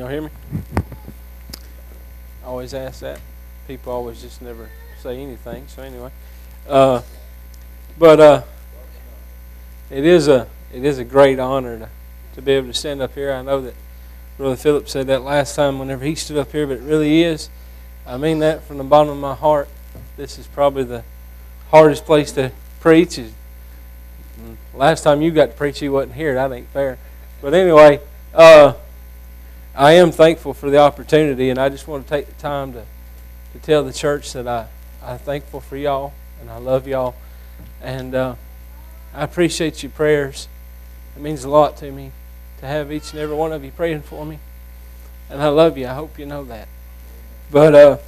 Y'all hear me? I always ask that. People always just never say anything. So anyway, uh, but uh, it is a it is a great honor to, to be able to stand up here. I know that Brother Philip said that last time whenever he stood up here, but it really is. I mean that from the bottom of my heart. This is probably the hardest place to preach. Is last time you got to preach, you wasn't here. That ain't fair. But anyway. Uh, I am thankful for the opportunity, and I just want to take the time to, to tell the church that I, I'm thankful for y'all, and I love y'all, and uh, I appreciate your prayers. It means a lot to me to have each and every one of you praying for me, and I love you. I hope you know that. But uh,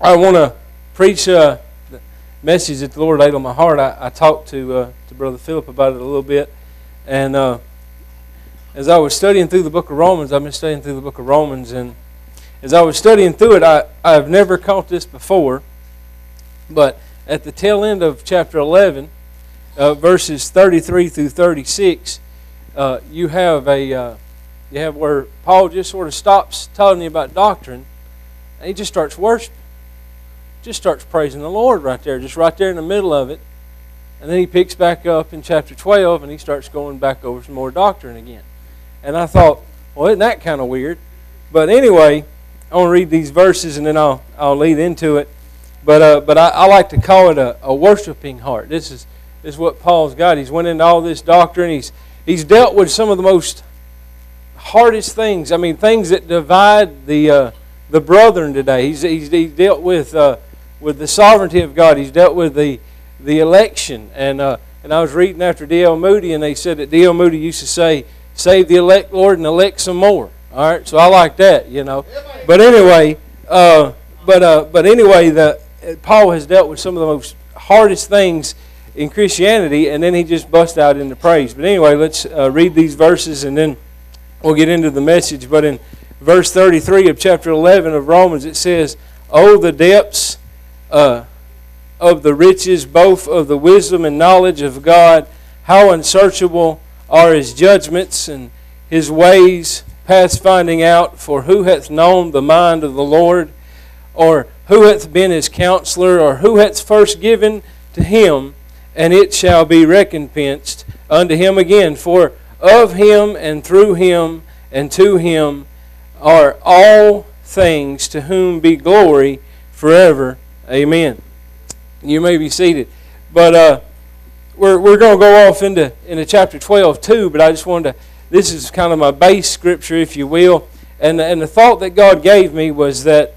I want to preach uh, the message that the Lord laid on my heart. I, I talked to uh, to Brother Philip about it a little bit, and uh, as I was studying through the book of Romans, I've been studying through the book of Romans, and as I was studying through it, I, I've never caught this before, but at the tail end of chapter 11, uh, verses 33 through 36, uh, you have a uh, you have where Paul just sort of stops telling you about doctrine, and he just starts worshiping, just starts praising the Lord right there, just right there in the middle of it, and then he picks back up in chapter 12, and he starts going back over some more doctrine again. And I thought, well, isn't that kind of weird? But anyway, I want to read these verses and then I'll, I'll lead into it. But, uh, but I, I, like to call it a, a worshiping heart. This is, this is what Paul's got. He's went into all this doctrine. He's, he's dealt with some of the most hardest things. I mean, things that divide the, uh, the brethren today. He's, he's, he's dealt with, uh, with the sovereignty of God. He's dealt with the, the election. And, uh, and I was reading after D.L. Moody, and they said that D.L. Moody used to say, save the elect, Lord, and elect some more. All right, so I like that, you know. But anyway, uh, but uh, but anyway, the Paul has dealt with some of the most hardest things in Christianity, and then he just bust out into praise. But anyway, let's uh, read these verses, and then we'll get into the message. But in verse 33 of chapter 11 of Romans, it says, "Oh, the depths uh, of the riches, both of the wisdom and knowledge of God! How unsearchable!" Are his judgments and his ways past finding out. For who hath known the mind of the Lord, or who hath been his counselor, or who hath first given to him, and it shall be recompensed unto him again? For of him and through him and to him are all things, to whom be glory forever. Amen. You may be seated. But uh, we're, we're going to go off into, into chapter 12 too, but I just wanted to, this is kind of my base scripture, if you will. And, and the thought that God gave me was that,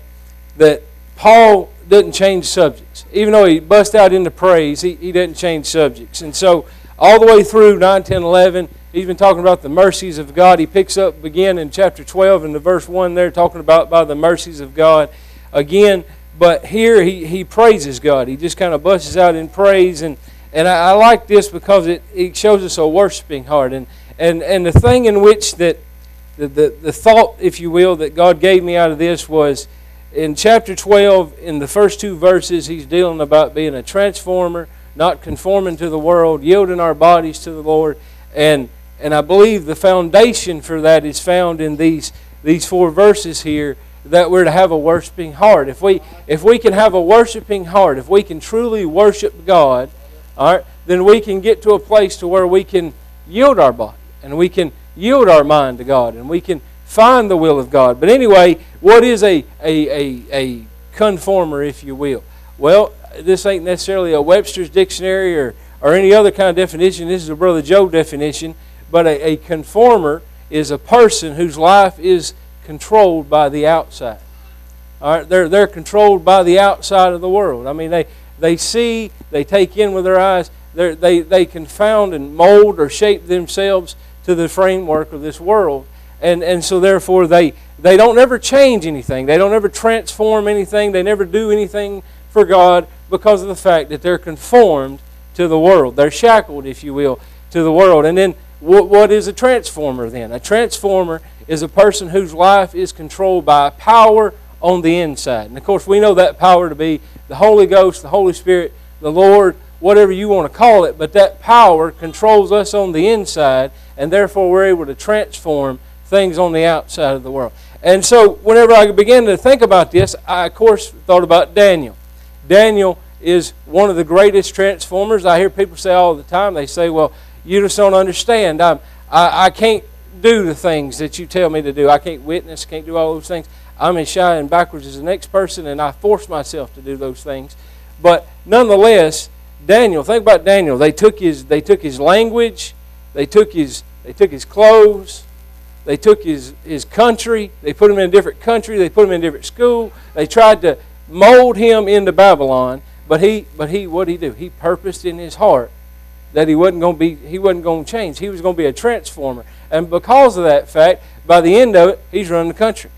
that Paul doesn't change subjects. Even though he bust out into praise, he, he doesn't change subjects. And so, all the way through 9, 10, 11, he's been talking about the mercies of God. He picks up again in chapter 12 in the verse 1 there, talking about by the mercies of God. Again, but here he, he praises God. He just kind of busts out in praise and and I, I like this because it, it shows us a worshiping heart. And, and, and the thing in which that, the, the, the thought, if you will, that God gave me out of this was in chapter 12, in the first two verses, he's dealing about being a transformer, not conforming to the world, yielding our bodies to the Lord. And, and I believe the foundation for that is found in these, these four verses here that we're to have a worshiping heart. If we, if we can have a worshiping heart, if we can truly worship God, all right, then we can get to a place to where we can yield our body and we can yield our mind to God and we can find the will of God. But anyway, what is a, a, a, a conformer, if you will? Well, this ain't necessarily a Webster's dictionary or, or any other kind of definition. This is a Brother Joe definition. But a, a conformer is a person whose life is controlled by the outside. All right, they're, they're controlled by the outside of the world. I mean, they, they see, they take in with their eyes, they, they confound and mold or shape themselves to the framework of this world. And, and so, therefore, they, they don't ever change anything. They don't ever transform anything. They never do anything for God because of the fact that they're conformed to the world. They're shackled, if you will, to the world. And then, what, what is a transformer then? A transformer is a person whose life is controlled by power on the inside. And of course, we know that power to be the Holy Ghost, the Holy Spirit, the Lord, whatever you want to call it, but that power controls us on the inside, and therefore we're able to transform things on the outside of the world. And so, whenever I began to think about this, I, of course, thought about Daniel. Daniel is one of the greatest transformers. I hear people say all the time, they say, Well, you just don't understand. I'm, I, I can't do the things that you tell me to do. I can't witness, can't do all those things. I'm as shy and backwards as the next person, and I force myself to do those things. But nonetheless, Daniel, think about Daniel. They took his, they took his language, they took his, they took his clothes, they took his, his country, they put him in a different country, they put him in a different school. They tried to mold him into Babylon, but he, but he, what did he do? He purposed in his heart that he wasn't going to be, he wasn't going to change. He was going to be a transformer. And because of that fact, by the end of it, he's running the country.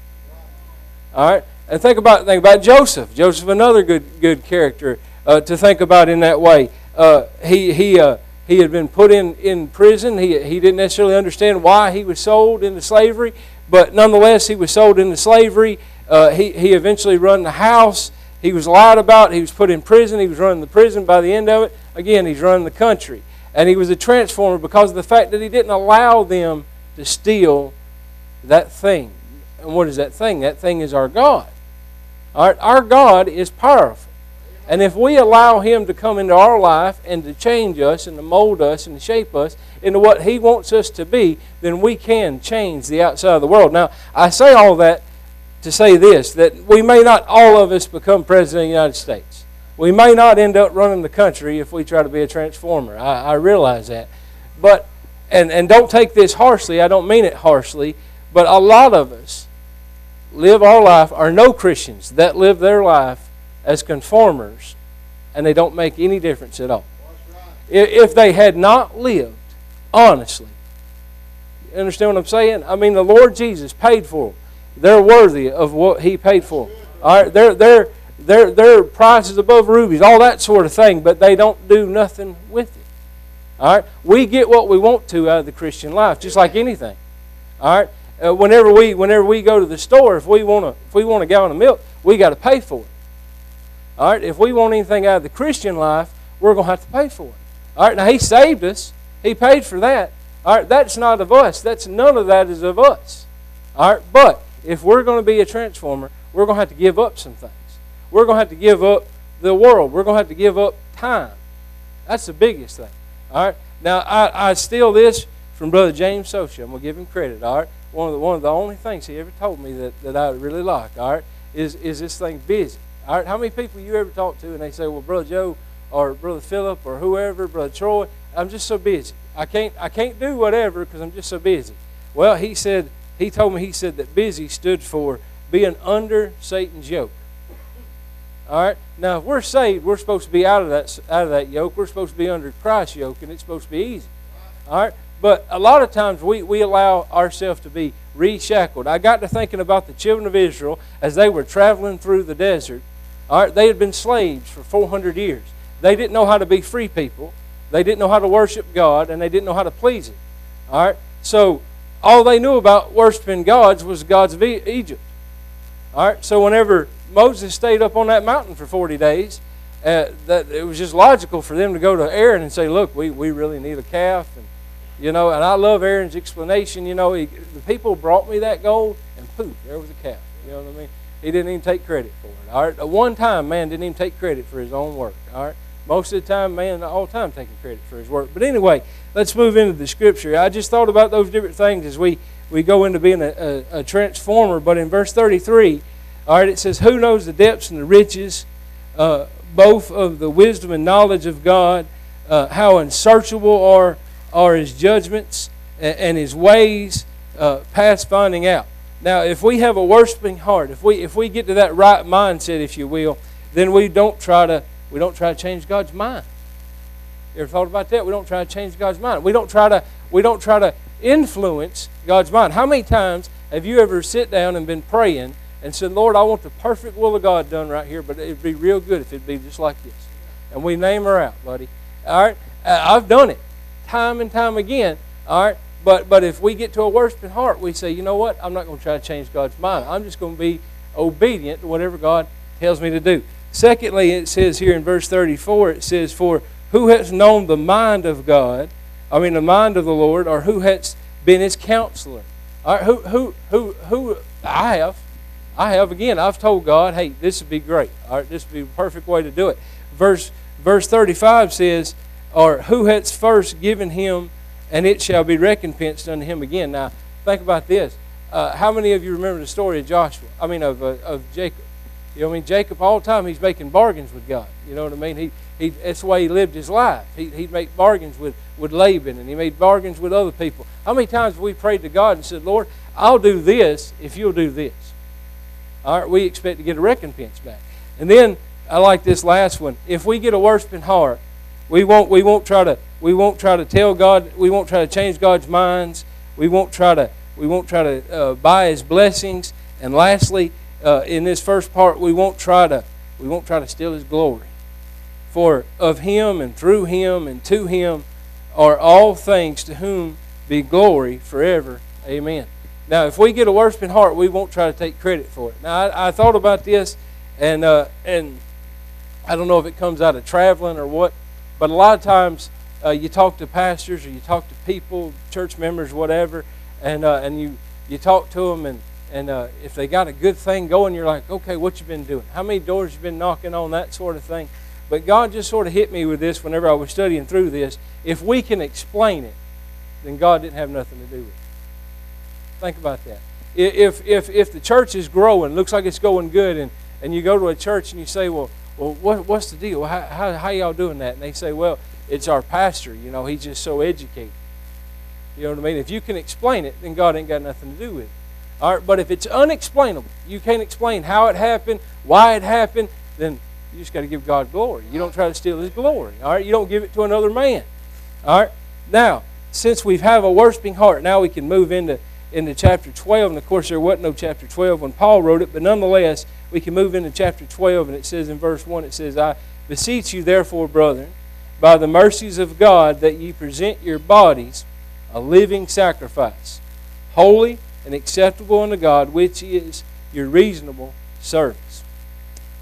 All right? And think about, think about Joseph. Joseph, another good, good character uh, to think about in that way. Uh, he, he, uh, he had been put in, in prison. He, he didn't necessarily understand why he was sold into slavery, but nonetheless, he was sold into slavery. Uh, he, he eventually run the house. He was lied about. He was put in prison. He was running the prison. By the end of it, again, he's running the country. And he was a transformer because of the fact that he didn't allow them to steal that thing. And what is that thing? That thing is our God. Right, our God is powerful. And if we allow Him to come into our life and to change us and to mold us and to shape us into what He wants us to be, then we can change the outside of the world. Now, I say all that to say this that we may not all of us become President of the United States. We may not end up running the country if we try to be a transformer. I, I realize that. But, and, and don't take this harshly, I don't mean it harshly, but a lot of us live our life, are no Christians that live their life as conformers, and they don't make any difference at all. If they had not lived honestly, you understand what I'm saying? I mean, the Lord Jesus paid for them. They're worthy of what He paid for. Them. All right, they're, they're, they're, they're prices above rubies, all that sort of thing, but they don't do nothing with it. All right, we get what we want to out of the Christian life, just like anything. All right, uh, whenever we whenever we go to the store, if we want to if we want a gallon of milk, we got to pay for it. All right, if we want anything out of the Christian life, we're going to have to pay for it. All right, now He saved us, He paid for that. All right, that's not of us. That's none of that is of us. All right, but if we're going to be a transformer, we're going to have to give up some things. We're going to have to give up the world. We're going to have to give up time. That's the biggest thing. All right. Now I, I steal this from Brother James Socha. I'm gonna give him credit. All right. One of the one of the only things he ever told me that, that I really like. All right. Is is this thing busy? All right, how many people you ever talk to and they say, "Well, brother Joe or brother Philip or whoever, brother Troy, I'm just so busy. I can't I can't do whatever because I'm just so busy." Well, he said he told me he said that busy stood for being under Satan's yoke. All right. Now, if we're saved, we're supposed to be out of that out of that yoke. We're supposed to be under Christ's yoke, and it's supposed to be easy. All right. But a lot of times we, we allow ourselves to be reshackled. I got to thinking about the children of Israel as they were traveling through the desert, all right, they had been slaves for 400 years. They didn't know how to be free people. They didn't know how to worship God, and they didn't know how to please Him. All right? So all they knew about worshiping gods was gods of Egypt. All right? So whenever Moses stayed up on that mountain for 40 days, uh, that it was just logical for them to go to Aaron and say, "Look, we, we really need a calf," and you know. And I love Aaron's explanation. You know, he, the people brought me that gold, and poof, there was a calf. You know what I mean? He didn't even take credit for it. All right. At one time, man didn't even take credit for his own work. All right. Most of the time, man, all the time taking credit for his work. But anyway, let's move into the scripture. I just thought about those different things as we, we go into being a, a, a transformer. But in verse 33, all right, it says, Who knows the depths and the riches, uh, both of the wisdom and knowledge of God, uh, how unsearchable are, are his judgments and, his ways uh, past finding out. Now, if we have a worshiping heart, if we if we get to that right mindset, if you will, then we don't try to we don't try to change God's mind. You ever thought about that? We don't try to change God's mind. We don't try to we don't try to influence God's mind. How many times have you ever sit down and been praying and said, Lord, I want the perfect will of God done right here, but it'd be real good if it'd be just like this. And we name her out, buddy. All right? I've done it time and time again. All right? But, but if we get to a worshiping heart, we say, you know what? I'm not going to try to change God's mind. I'm just going to be obedient to whatever God tells me to do. Secondly, it says here in verse 34, it says, For who has known the mind of God, I mean the mind of the Lord, or who has been his counselor? All right, who, who, who, who, I have. I have, again, I've told God, hey, this would be great. All right, this would be the perfect way to do it. Verse, verse 35 says, or who has first given him, and it shall be recompensed unto him again. Now, think about this. Uh, how many of you remember the story of Joshua? I mean, of, uh, of Jacob. You know, I mean, Jacob all the time he's making bargains with God. You know what I mean? He, he that's the way he lived his life. He, he'd make bargains with, with Laban and he made bargains with other people. How many times have we prayed to God and said, Lord, I'll do this if you'll do this? All right, we expect to get a recompense back. And then I like this last one. If we get a worshiping heart, we won't we won't try to we won't try to tell God we won't try to change God's minds. We won't try to we won't try to uh, buy His blessings. And lastly, uh, in this first part, we won't try to we won't try to steal His glory. For of Him and through Him and to Him are all things to whom be glory forever. Amen. Now, if we get a worshiping heart, we won't try to take credit for it. Now, I, I thought about this, and uh, and I don't know if it comes out of traveling or what, but a lot of times uh, you talk to pastors or you talk to people, church members, whatever, and uh, and you you talk to them, and and uh, if they got a good thing going, you're like, okay, what you been doing? How many doors you been knocking on? That sort of thing. But God just sort of hit me with this whenever I was studying through this. If we can explain it, then God didn't have nothing to do with it. Think about that. If, if, if the church is growing, looks like it's going good, and, and you go to a church and you say, well, well what, what's the deal? How, how, how y'all doing that? And they say, well, it's our pastor. You know, he's just so educated. You know what I mean? If you can explain it, then God ain't got nothing to do with it. All right, but if it's unexplainable, you can't explain how it happened, why it happened, then you just got to give God glory. You don't try to steal His glory. All right, you don't give it to another man. All right, now since we have a worshiping heart, now we can move into into chapter 12. And of course, there wasn't no chapter 12 when Paul wrote it, but nonetheless, we can move into chapter 12. And it says in verse 1, it says, I beseech you, therefore, brethren, by the mercies of God, that ye present your bodies a living sacrifice, holy and acceptable unto God, which is your reasonable service.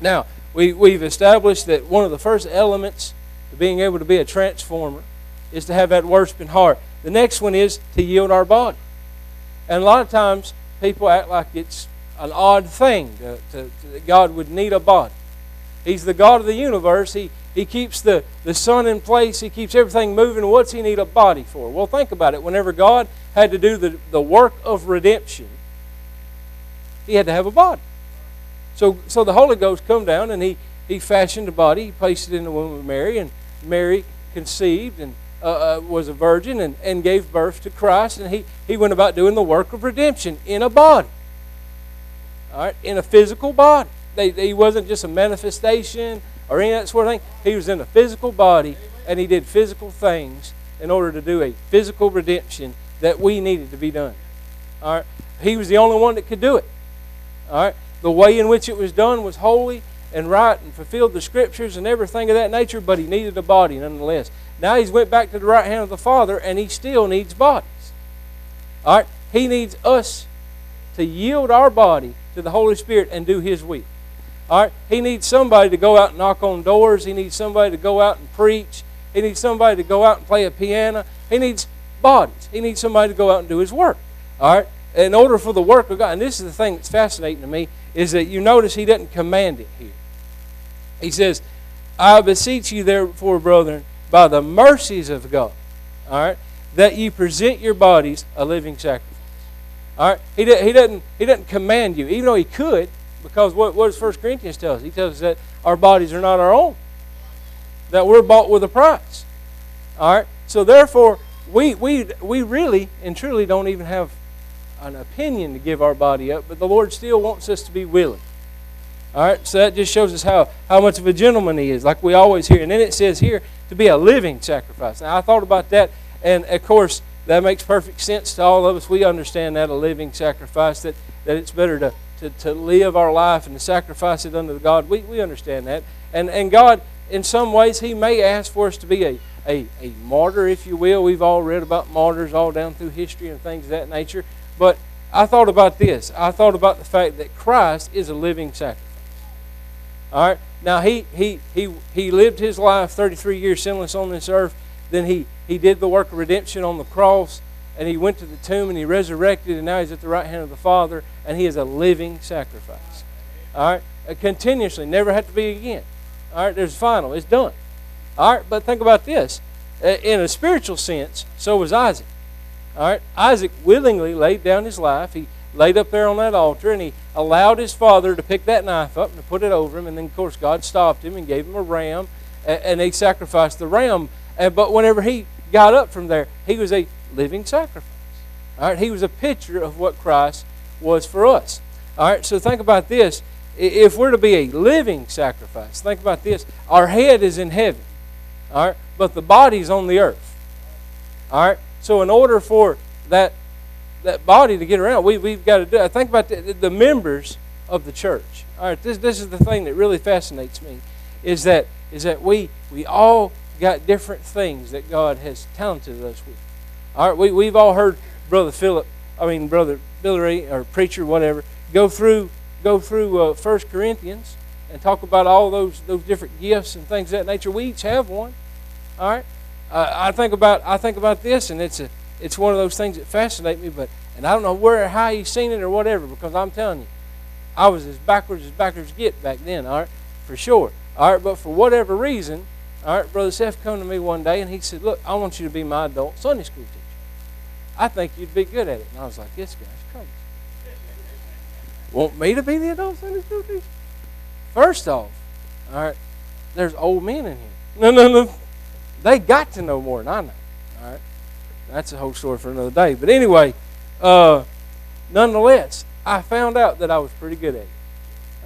Now, we, we've established that one of the first elements to being able to be a transformer is to have that worshiping heart. The next one is to yield our body. And a lot of times people act like it's an odd thing to, to, to, that God would need a body. He's the God of the universe. He, he keeps the, the sun in place. He keeps everything moving. What's he need a body for? Well, think about it. Whenever God had to do the, the work of redemption, he had to have a body. So, so the Holy Ghost come down and he, he fashioned a body. He placed it in the womb of Mary, and Mary conceived and uh, uh, was a virgin and, and gave birth to Christ, and he, he went about doing the work of redemption in a body. All right, in a physical body. They, he wasn't just a manifestation or any of that sort of thing. He was in a physical body, and he did physical things in order to do a physical redemption that we needed to be done. All right, he was the only one that could do it. All right, the way in which it was done was holy and right and fulfilled the scriptures and everything of that nature, but he needed a body nonetheless. Now he's went back to the right hand of the Father, and he still needs bodies. All right, he needs us to yield our body to the Holy Spirit and do His will. All right, he needs somebody to go out and knock on doors. He needs somebody to go out and preach. He needs somebody to go out and play a piano. He needs bodies. He needs somebody to go out and do his work. All right, in order for the work of God, and this is the thing that's fascinating to me, is that you notice he doesn't command it here. He says, I beseech you, therefore, brethren, by the mercies of God, all right, that you present your bodies a living sacrifice. All right, he, he doesn't he doesn't command you, even though he could, because what, what does 1 Corinthians tell us? He tells us that our bodies are not our own, that we're bought with a price. All right, so therefore we we we really and truly don't even have an opinion to give our body up, but the Lord still wants us to be willing. All right, so that just shows us how, how much of a gentleman he is, like we always hear. And then it says here to be a living sacrifice. Now, I thought about that, and of course, that makes perfect sense to all of us. We understand that a living sacrifice, that, that it's better to, to, to live our life and to sacrifice it unto God. We, we understand that. And, and God, in some ways, He may ask for us to be a, a, a martyr, if you will. We've all read about martyrs all down through history and things of that nature. But I thought about this. I thought about the fact that Christ is a living sacrifice. All right. Now he he he he lived his life 33 years sinless on this earth. Then he he did the work of redemption on the cross, and he went to the tomb and he resurrected and now he's at the right hand of the Father and he is a living sacrifice. All right? Continuously, never had to be again. All right, there's final, it's done. All right, but think about this. Uh, in a spiritual sense, so was Isaac. All right, Isaac willingly laid down his life. He laid up there on that altar and he allowed his father to pick that knife up and to put it over him. And then, of course, God stopped him and gave him a ram and he sacrificed the ram. But whenever he got up from there, he was a living sacrifice. All right, he was a picture of what Christ was for us. All right, so think about this. If we're to be a living sacrifice, think about this. Our head is in heaven, all right, but the body's on the earth. All right, so in order for that that body to get around, we, we've got to do it. Think about the, the members of the church. All right, this, this is the thing that really fascinates me is that is that we we all got different things that God has talented us with. All right, we, we've all heard Brother Philip, I mean Brother Billy or preacher, whatever, go through go through uh, First Corinthians and talk about all those those different gifts and things of that nature. We each have one. All right, uh, I think about I think about this, and it's a it's one of those things that fascinate me. But and I don't know where or how he's seen it or whatever, because I'm telling you, I was as backwards as backwards get back then. All right, for sure. All right, but for whatever reason, all right, Brother Seth come to me one day and he said, Look, I want you to be my adult Sunday school teacher. I think you'd be good at it. And I was like, This guy's crazy. Want me to be the adult Sunday school teacher? First off, all right, there's old men in here. No, no, no. They got to know more than I know. That's a whole story for another day. But anyway, uh, nonetheless, I found out that I was pretty good at it.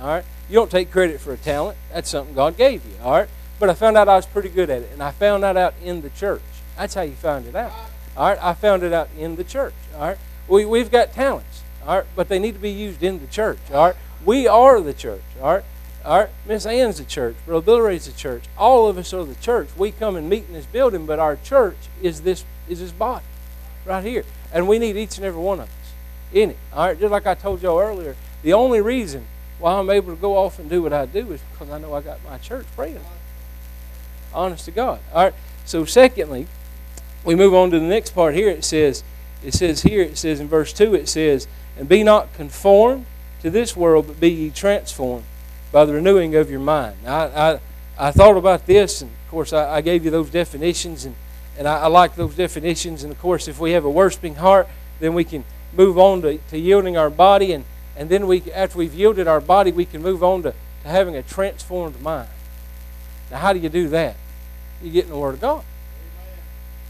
All right. You don't take credit for a talent. That's something God gave you. All right. But I found out I was pretty good at it, and I found that out in the church. That's how you find it out. All right, I found it out in the church. All right, we we've got talents. All right, but they need to be used in the church. All right, we are the church. All right, right. Miss Ann's the church. Brother Ray's the church. All of us are the church. We come and meet in this building, but our church is this is this body, right here, and we need each and every one of us in it. All right, just like I told y'all earlier, the only reason why I'm able to go off and do what I do is because I know I got my church praying. Honest to God. All right. So secondly, we move on to the next part here. It says, it says here, it says in verse 2, it says, And be not conformed to this world, but be ye transformed by the renewing of your mind. I, I, I thought about this, and of course, I, I gave you those definitions, and, and I, I like those definitions. And of course, if we have a worshiping heart, then we can move on to, to yielding our body, and, and then we, after we've yielded our body, we can move on to, to having a transformed mind. Now, how do you do that? You get in the Word of God.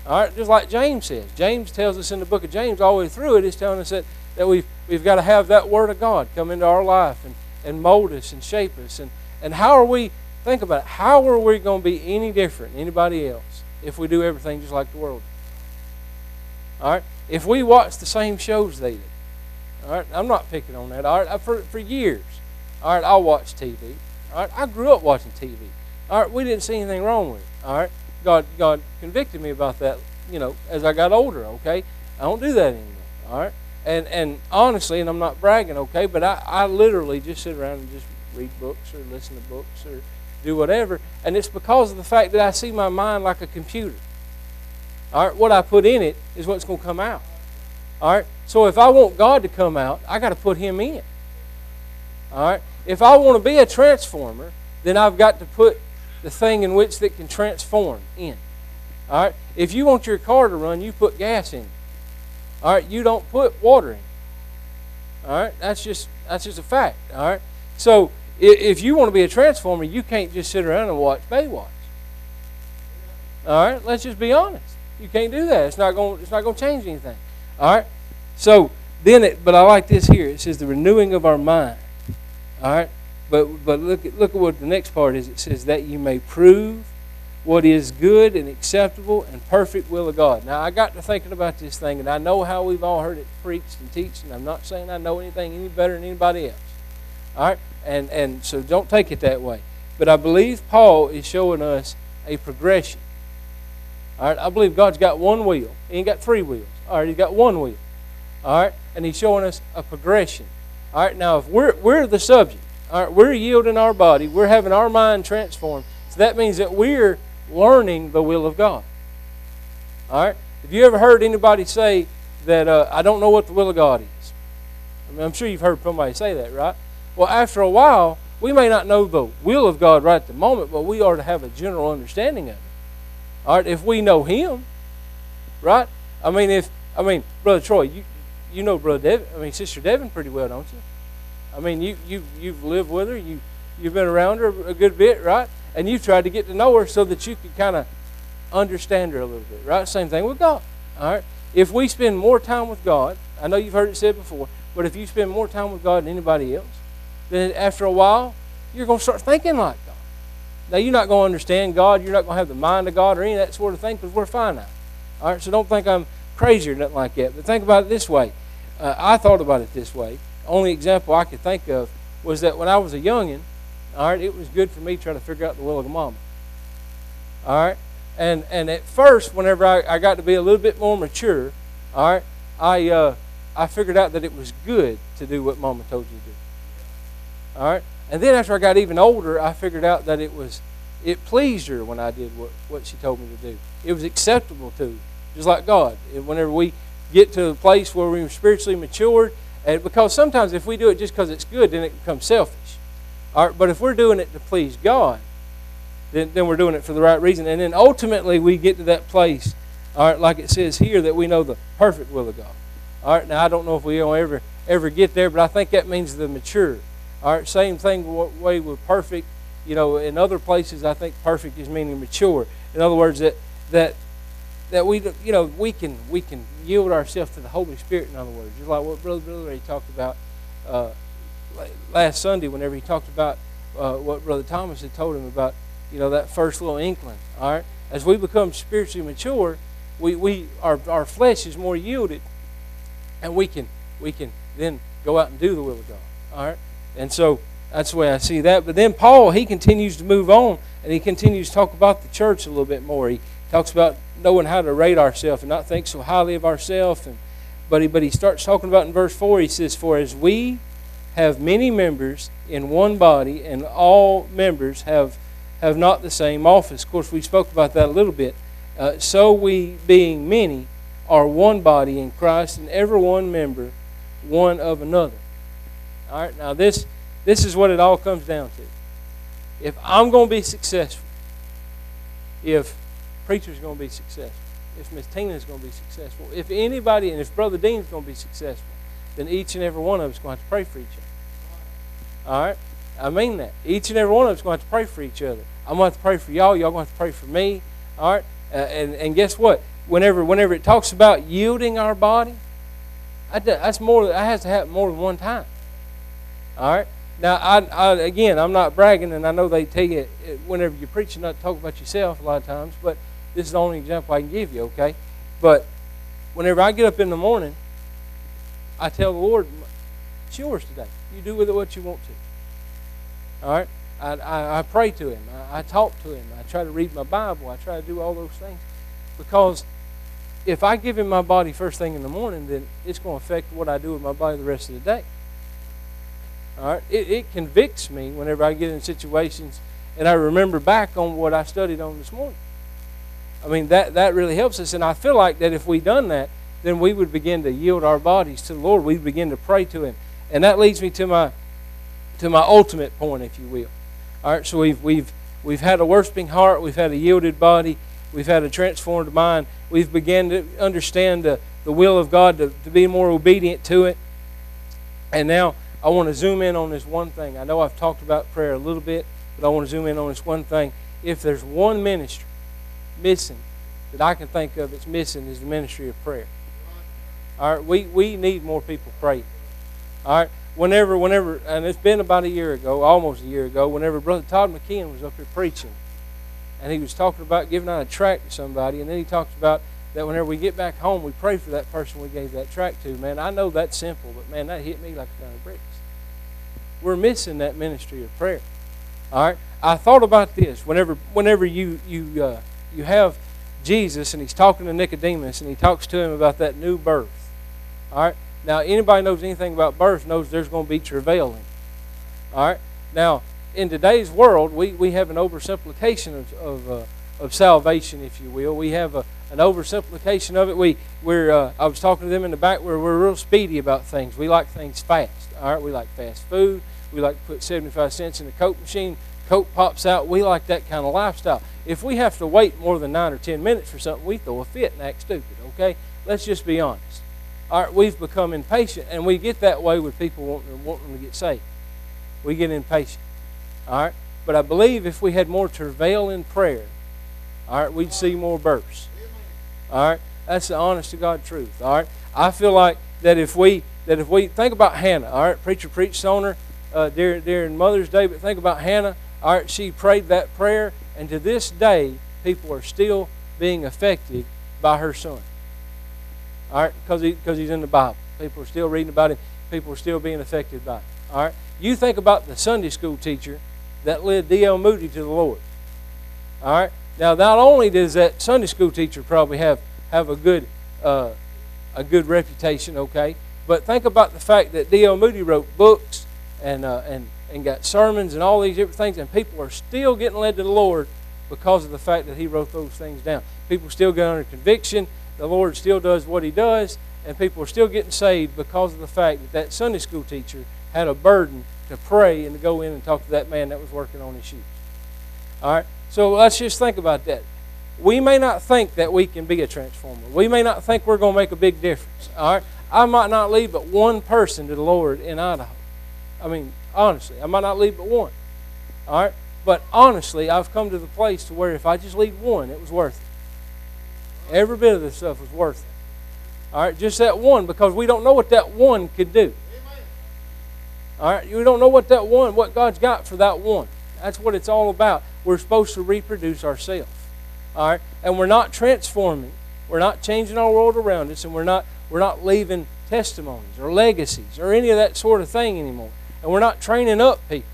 All right, just like James says. James tells us in the book of James, all the way through it, he's telling us that, that we've, we've got to have that Word of God come into our life and, and mold us and shape us. And, and how are we, think about it, how are we going to be any different anybody else if we do everything just like the world? All right, if we watch the same shows they did, all right, I'm not picking on that. All right, for, for years, all right, I watched TV. All right, I grew up watching TV. All right, we didn't see anything wrong with it. All right, God, God convicted me about that. You know, as I got older. Okay, I don't do that anymore. All right, and and honestly, and I'm not bragging. Okay, but I I literally just sit around and just read books or listen to books or do whatever, and it's because of the fact that I see my mind like a computer. All right, what I put in it is what's going to come out. All right, so if I want God to come out, I got to put Him in. All right, if I want to be a transformer, then I've got to put the thing in which that can transform in. All right? If you want your car to run, you put gas in. All right? You don't put water in. All right? That's just that's just a fact. All right? So if you want to be a transformer, you can't just sit around and watch Baywatch. All right? Let's just be honest. You can't do that. It's not going it's not going to change anything. All right? So then it but I like this here. It says the renewing of our mind. All right? But, but look, at, look at what the next part is. It says, that you may prove what is good and acceptable and perfect will of God. Now, I got to thinking about this thing, and I know how we've all heard it preached and teached, and I'm not saying I know anything any better than anybody else. All right? And, and so don't take it that way. But I believe Paul is showing us a progression. All right? I believe God's got one wheel. He ain't got three wheels. All right? He's got one wheel. All right? And he's showing us a progression. All right? Now, if we're, we're the subject, all right, we're yielding our body. We're having our mind transformed. So that means that we're learning the will of God. All right? Have you ever heard anybody say that uh, I don't know what the will of God is. I mean, I'm sure you've heard somebody say that, right? Well, after a while, we may not know the will of God right at the moment, but we are to have a general understanding of it. All right, if we know Him, right? I mean, if I mean, brother Troy, you you know brother Devin, I mean sister Devin pretty well, don't you? I mean, you you you've lived with her, you you've been around her a good bit, right? And you've tried to get to know her so that you could kind of understand her a little bit, right? Same thing with God. All right. If we spend more time with God, I know you've heard it said before, but if you spend more time with God than anybody else, then after a while, you're going to start thinking like God. Now, you're not going to understand God. You're not going to have the mind of God or any of that sort of thing because we're finite. All right, so don't think I'm crazy or nothing like that. But think about it this way. Uh, I thought about it this way. The only example I could think of was that when I was a youngin', all right, it was good for me trying to figure out the will of mama. All right, and and at first, whenever I, I got to be a little bit more mature, all right, I uh, I figured out that it was good to do what mama told you to do. All right, and then after I got even older, I figured out that it was it pleased her when I did what, what she told me to do. It was acceptable to her, just like God. And whenever we get to a place where we're spiritually matured, and because sometimes if we do it just because it's good, then it becomes selfish. But if we're doing it to please God, then, then we're doing it for the right reason. And then ultimately we get to that place, all right, like it says here, that we know the perfect will of God. All right, now I don't know if we'll ever ever get there, but I think that means the mature. All right, same thing way with perfect. You know, in other places, I think perfect is meaning mature. In other words, that that that we you know we can we can yield ourselves to the Holy Spirit. In other words, just like what Brother Billy talked about uh, last Sunday, whenever he talked about uh, what Brother Thomas had told him about you know that first little inkling. All right, as we become spiritually mature, we, we our our flesh is more yielded, and we can we can then go out and do the will of God. All right. And so that's the way I see that. But then Paul, he continues to move on and he continues to talk about the church a little bit more. He talks about knowing how to rate ourselves and not think so highly of ourselves. And but he but he starts talking about in verse four. He says, "For as we have many members in one body, and all members have have not the same office." Of course, we spoke about that a little bit. Uh, so we, being many, are one body in Christ, and every one member one of another. All right, now this this is what it all comes down to. If I'm going to be successful, if preacher's going to be successful, if Miss Tina's going to be successful, if anybody, and if Brother Dean's going to be successful, then each and every one of us going to have to pray for each other. All right? I mean that. Each and every one of us going to have to pray for each other. I'm going to have to pray for y'all. Y'all going to have to pray for me. All right? Uh, and, and guess what? Whenever, whenever it talks about yielding our body, that's more, that has to happen more than one time. All right. Now, I, I, again, I'm not bragging, and I know they tell you whenever you're preaching not to talk about yourself a lot of times, but this is the only example I can give you, okay? But whenever I get up in the morning, I tell the Lord, it's yours today. You do with it what you want to. All right? I, I, I pray to Him. I, I talk to Him. I try to read my Bible. I try to do all those things. Because if I give Him my body first thing in the morning, then it's going to affect what I do with my body the rest of the day. All right? It, it convicts me whenever I get in situations and I remember back on what I studied on this morning. I mean, that, that really helps us. And I feel like that if we done that, then we would begin to yield our bodies to the Lord. We'd begin to pray to Him. And that leads me to my to my ultimate point, if you will. All right, so we've we've we've had a worshiping heart, we've had a yielded body, we've had a transformed mind, we've begun to understand the, the will of God to, to be more obedient to it. And now I want to zoom in on this one thing. I know I've talked about prayer a little bit, but I want to zoom in on this one thing. If there's one ministry missing that I can think of that's missing is the ministry of prayer. All right, we, we need more people praying. All right, whenever, whenever, and it's been about a year ago, almost a year ago, whenever Brother Todd McKeon was up here preaching, and he was talking about giving out a tract to somebody, and then he talked about that whenever we get back home, we pray for that person we gave that tract to. Man, I know that's simple, but man, that hit me like a ton of bricks. We're missing that ministry of prayer. All right. I thought about this. Whenever, whenever you you uh, you have Jesus and he's talking to Nicodemus and he talks to him about that new birth. All right. Now, anybody knows anything about birth knows there's going to be travailing. All right. Now, in today's world, we, we have an oversimplification of, of, uh, of salvation, if you will. We have a, an oversimplification of it. We, we're, uh, I was talking to them in the back where we're real speedy about things. We like things fast. All right, we like fast food. We like to put 75 cents in the Coke machine. Coke pops out. We like that kind of lifestyle. If we have to wait more than nine or ten minutes for something, we throw a fit and act stupid. Okay, let's just be honest. Right, we've become impatient, and we get that way with people wanting, wanting to get saved. We get impatient. All right, but I believe if we had more travail in prayer, all right, we'd see more bursts. All right, that's the honest to God truth. All right, I feel like that if we that if we think about Hannah, all right, preacher preached on her uh, during, during Mother's Day, but think about Hannah. All right, she prayed that prayer, and to this day, people are still being affected by her son. All right, because he, cause he's in the Bible. People are still reading about him. People are still being affected by it. All right, you think about the Sunday school teacher that led D.L. Moody to the Lord. All right, now not only does that Sunday school teacher probably have have a good uh, a good reputation, okay, but think about the fact that D.L. Moody wrote books and uh, and and got sermons and all these different things, and people are still getting led to the Lord because of the fact that he wrote those things down. People still get under conviction. The Lord still does what he does, and people are still getting saved because of the fact that that Sunday school teacher had a burden to pray and to go in and talk to that man that was working on his shoes. All right? So let's just think about that. We may not think that we can be a transformer. We may not think we're going to make a big difference. All right? I might not lead but one person to the Lord in Idaho. I mean, honestly, I might not lead but one. All right? But honestly, I've come to the place to where if I just lead one, it was worth it. Every bit of this stuff was worth it. All right? Just that one because we don't know what that one could do. All right? We don't know what that one, what God's got for that one. That's what it's all about. We're supposed to reproduce ourselves. All right? And we're not transforming. We're not changing our world around us, and we're not we're not leaving testimonies or legacies or any of that sort of thing anymore. And we're not training up people.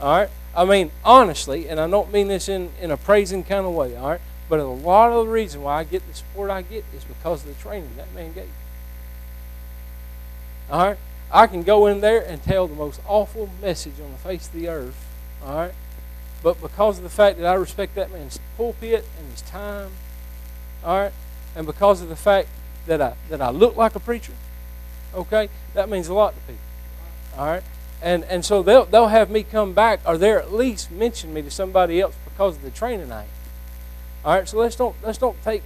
All right? I mean, honestly, and I don't mean this in, in a praising kind of way, all right? But a lot of the reason why I get the support I get is because of the training that man gave. All right? I can go in there and tell the most awful message on the face of the earth, all right? But because of the fact that I respect that man's pulpit and his time, all right, and because of the fact that I that I look like a preacher, okay, that means a lot to people. All right? And and so they'll they'll have me come back or they're at least mention me to somebody else because of the training I. All right, so let's don't let's don't take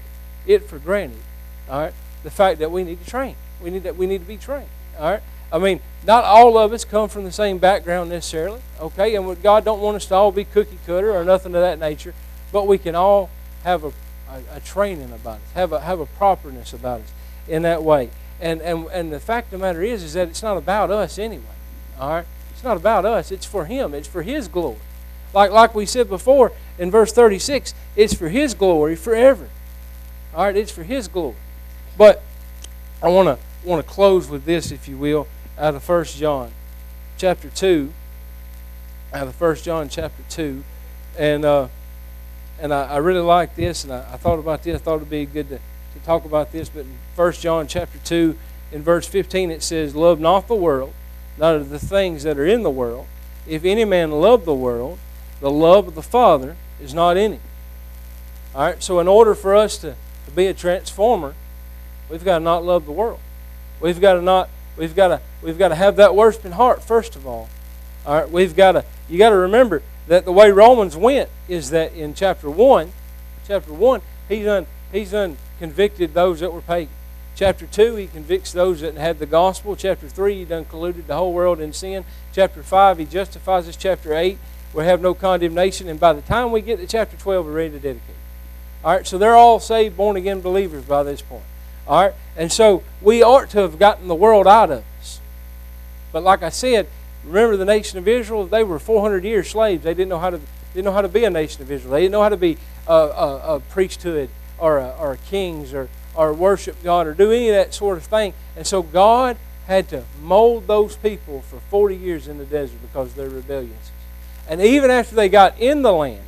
it for granted. All right, the fact that we need to train, we need that we need to be trained. All right, I mean, not all of us come from the same background necessarily. Okay, and God don't want us to all be cookie cutter or nothing of that nature, but we can all have a, a, a training about us, have a have a properness about us in that way. And and and the fact of the matter is, is that it's not about us anyway. All right? It's not about us, it's for Him, it's for His glory. Like, like we said before in verse 36, it's for His glory forever. All right? It's for His glory. But I want to want to close with this, if you will, out of 1 John chapter 2. Out of 1 John chapter 2. And, uh, and I, I really like this, and I, I, thought about this. I thought it would be good to, to talk about this. But in 1 John chapter 2, in verse 15, it says, Love not the world, not of the things that are in the world. If any man love the world, the love of the Father is not in him. All right, so in order for us to, to be a transformer, we've got to not love the world. We've got to not we've got to we've got to have that worshiping heart first of all. All right, we've got to you got to remember that the way Romans went is that in chapter 1, chapter 1, he's done he's done convicted those that were pagan. Chapter 2, he convicts those that had the gospel. Chapter 3, he done colluded the whole world in sin. Chapter 5, he justifies us. Chapter 8, we have no condemnation. And by the time we get to chapter 12, we're ready to dedicate. All right, so they're all saved, born again believers by this point. All right, and so we ought to have gotten the world out of us. But like I said, remember the nation of Israel? They were 400 years slaves. They didn't know how to didn't know how to be a nation of Israel. They didn't know how to be a, a, a priesthood or a, or kings or or worship God or do any of that sort of thing. And so God had to mold those people for 40 years in the desert because of their rebellions. And even after they got in the land,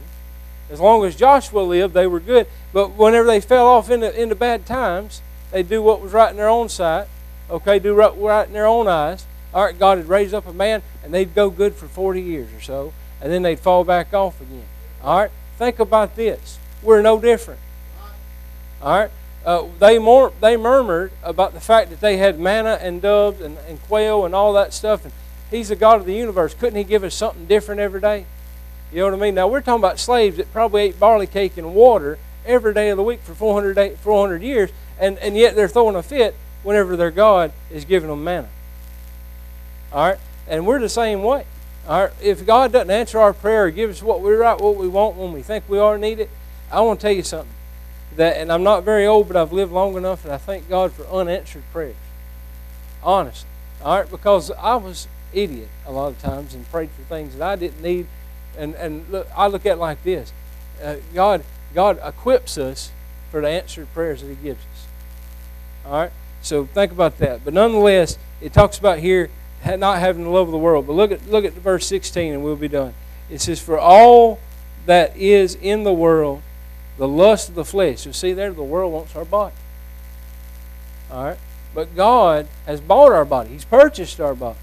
as long as Joshua lived, they were good. But whenever they fell off into, into bad times, they do what was right in their own sight. Okay, do right, right in their own eyes. All right, God had raised up a man, and they'd go good for 40 years or so, and then they'd fall back off again. All right, think about this. We're no different. All right? Uh, they, mur- they murmured about the fact that they had manna and doves and, and quail and all that stuff. And He's the God of the universe. Couldn't He give us something different every day? You know what I mean? Now, we're talking about slaves that probably ate barley cake and water every day of the week for 400, day, 400 years, and, and yet they're throwing a fit whenever their God is giving them manna. All right? And we're the same way. All right? If God doesn't answer our prayer or give us what we what we want when we think we are needed, I want to tell you something. That, and I'm not very old, but I've lived long enough, and I thank God for unanswered prayers. Honestly. All right? Because I was idiot a lot of times and prayed for things that I didn't need. And, and look, I look at it like this uh, God, God equips us for the answered prayers that He gives us. All right? So think about that. But nonetheless, it talks about here not having the love of the world. But look at, look at verse 16 and we'll be done. It says, For all that is in the world, the lust of the flesh. You see there, the world wants our body. All right? But God has bought our body. He's purchased our body.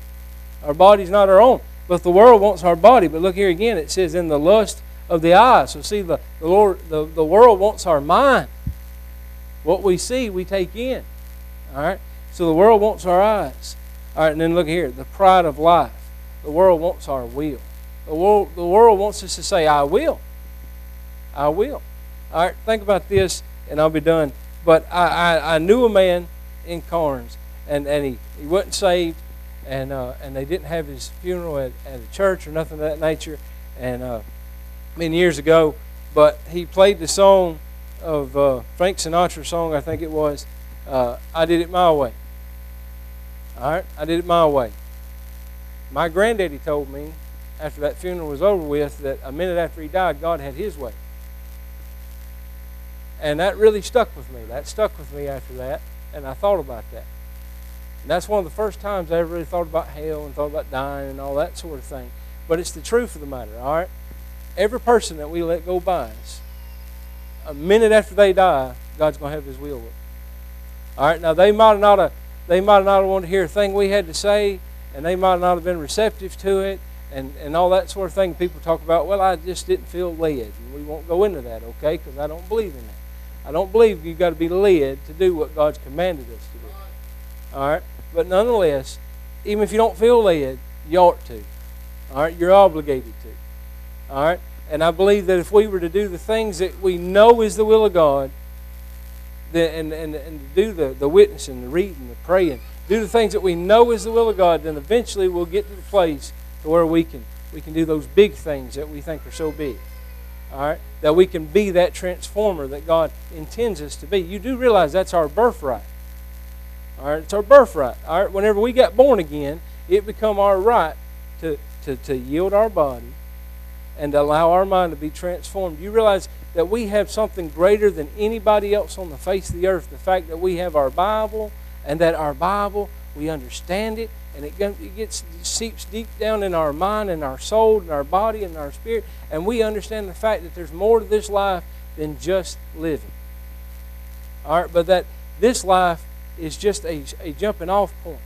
Our body's not our own. But the world wants our body. But look here again, it says in the lust of the eyes. So see, the, the, Lord, the, the world wants our mind. What we see, we take in. All right? So the world wants our eyes. All right, and then look here, the pride of life. The world wants our will. The world, the world wants us to say, I will. I will. All right, think about this, and I'll be done. But I, I, I knew a man in Carnes, and, and he, he wasn't saved, and uh, and they didn't have his funeral at, at a church or nothing of that nature. And uh, many years ago, but he played the song of uh, Frank Sinatra song, I think it was. Uh, I did it my way. All right, I did it my way. My granddaddy told me after that funeral was over with that a minute after he died, God had His way. And that really stuck with me. That stuck with me after that, and I thought about that. And that's one of the first times I ever really thought about hell and thought about dying and all that sort of thing. But it's the truth of the matter, all right? Every person that we let go by us, a minute after they die, God's going to have His will with them. All right, now they might not have, they might not have wanted to hear a thing we had to say, and they might not have been receptive to it, and, and all that sort of thing. People talk about, well, I just didn't feel led, and we won't go into that, okay? Because I don't believe in that. I don't believe you've got to be led to do what God's commanded us to do. All right, but nonetheless, even if you don't feel led, you ought to. All right, you're obligated to. All right, and I believe that if we were to do the things that we know is the will of God, then, and, and, and do the, the witnessing, the reading, the praying, do the things that we know is the will of God, then eventually we'll get to the place to where we can we can do those big things that we think are so big. All right? That we can be that transformer that God intends us to be. You do realize that's our birthright. All right, it's our birthright. All right, whenever we got born again, it become our right to, to, to yield our body and allow our mind to be transformed. You realize that we have something greater than anybody else on the face of the earth. The fact that we have our Bible and that our Bible, we understand it, and it, gets it seeps deep down in our mind and our soul and our body and our spirit, and we understand the fact that there's more to this life than just living. All right, but that this life is just a, a jumping off point.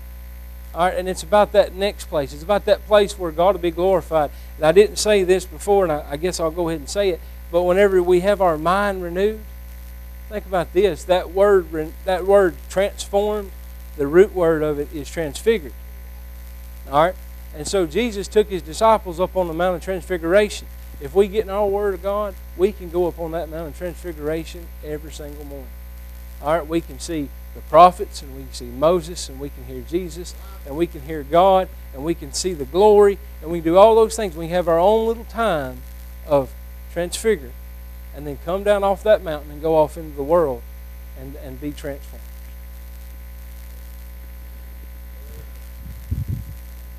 All right, and it's about that next place. It's about that place where God will be glorified. And I didn't say this before, and I, I guess I'll go ahead and say it. But whenever we have our mind renewed, think about this. That word, that word transformed, the root word of it is transfigured. All right? And so Jesus took his disciples up on the Mount of Transfiguration. If we get in our Word of God, we can go up on that Mount of Transfiguration every single morning. All right? We can see the prophets, and we can see Moses, and we can hear Jesus, and we can hear God, and we can see the glory, and we can do all those things. We have our own little time of transfigure, and then come down off that mountain and go off into the world and, and be transformed.